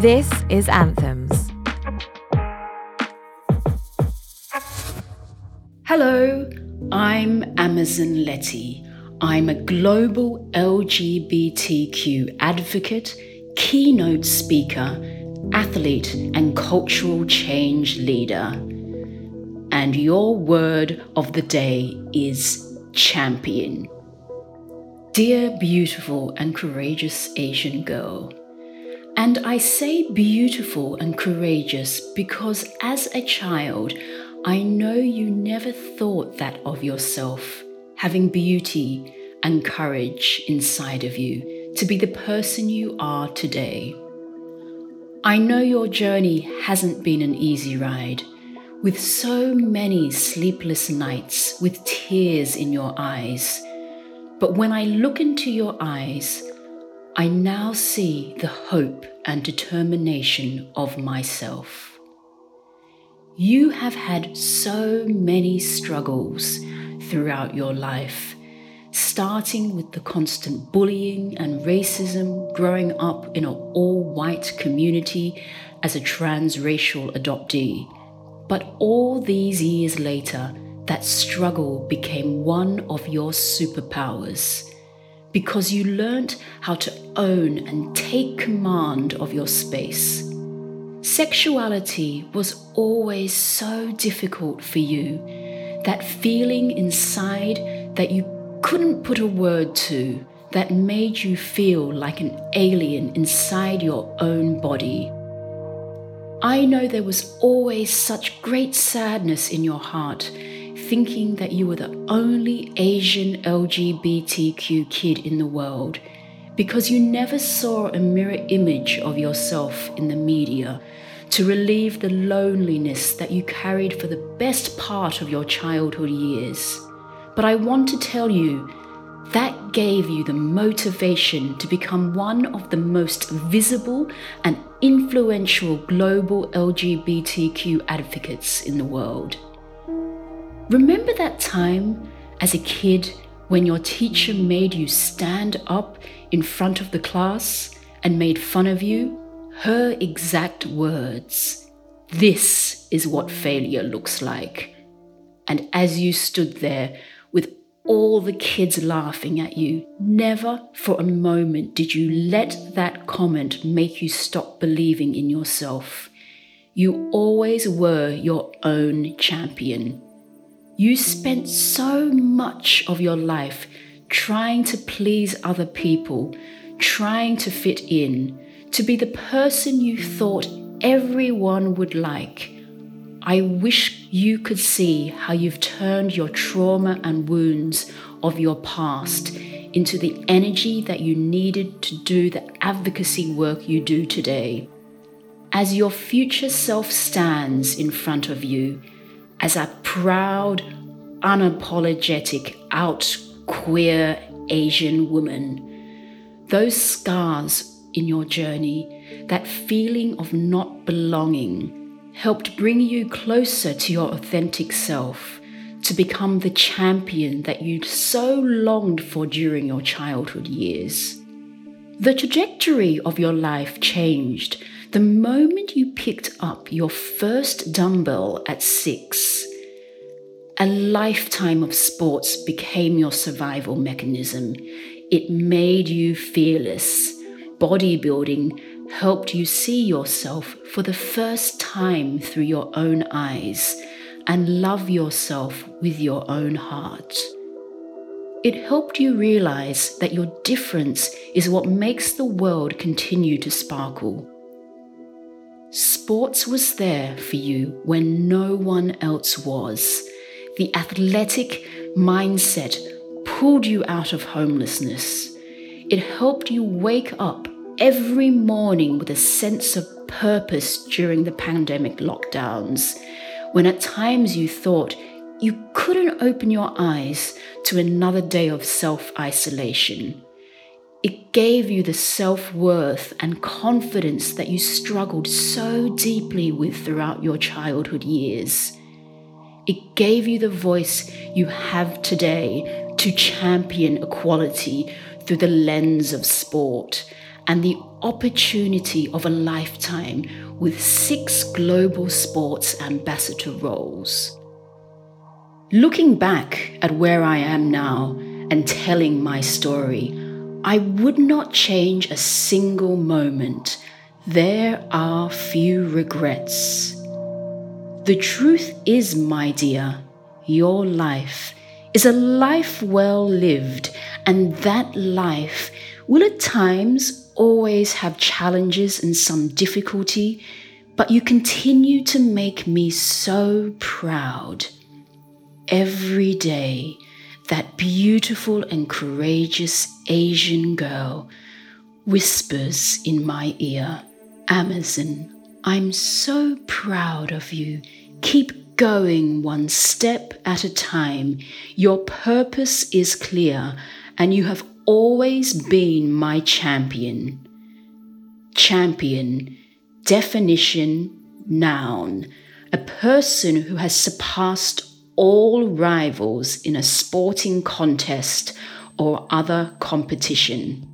This is Anthems. Hello, I'm Amazin LêThi. I'm a global LGBTQ advocate, keynote speaker, athlete, and cultural change leader. And your word of the day is champion. Dear beautiful and courageous Asian girl, and I say beautiful and courageous because as a child, I know you never thought that of yourself, having beauty and courage inside of you to be the person you are today. I know your journey hasn't been an easy ride, with so many sleepless nights, with tears in your eyes. But when I look into your eyes, I now see the hope and determination of myself. You have had so many struggles throughout your life, starting with the constant bullying and racism growing up in an all white community as a transracial adoptee. But all these years later, that struggle became one of your superpowers because you learnt how to own and take command of your space. Sexuality was always so difficult for you, that feeling inside that you couldn't put a word to, that made you feel like an alien inside your own body. I know there was always such great sadness in your heart thinking that you were the only Asian LGBTQ kid in the world because you never saw a mirror image of yourself in the media to relieve the loneliness that you carried for the best part of your childhood years. But I want to tell you that gave you the motivation to become one of the most visible and influential global LGBTQ advocates in the world. Remember that time as a kid when your teacher made you stand up in front of the class and made fun of you? Her exact words This is what failure looks like. And as you stood there with all the kids laughing at you, never for a moment did you let that comment make you stop believing in yourself. You always were your own champion. You spent so much of your life trying to please other people, trying to fit in, to be the person you thought everyone would like. I wish you could see how you've turned your trauma and wounds of your past into the energy that you needed to do the advocacy work you do today. As your future self stands in front of you, as a proud, unapologetic, out queer Asian woman. Those scars in your journey, that feeling of not belonging, helped bring you closer to your authentic self, to become the champion that you'd so longed for during your childhood years. The trajectory of your life changed the moment you picked up your first dumbbell at six. A lifetime of sports became your survival mechanism. It made you fearless. Bodybuilding helped you see yourself for the first time through your own eyes and love yourself with your own heart. It helped you realize that your difference is what makes the world continue to sparkle. Sports was there for you when no one else was. The athletic mindset pulled you out of homelessness. It helped you wake up every morning with a sense of purpose during the pandemic lockdowns, when at times you thought you couldn't open your eyes to another day of self isolation. It gave you the self worth and confidence that you struggled so deeply with throughout your childhood years. It gave you the voice you have today to champion equality through the lens of sport and the opportunity of a lifetime with six global sports ambassador roles. Looking back at where I am now and telling my story, I would not change a single moment. There are few regrets. The truth is, my dear, your life is a life well lived, and that life will at times always have challenges and some difficulty, but you continue to make me so proud. Every day, that beautiful and courageous Asian girl whispers in my ear, Amazin, I'm so proud of you. Keep going one step at a time. Your purpose is clear, and you have always been my champion. Champion, definition, noun, a person who has surpassed all rivals in a sporting contest or other competition.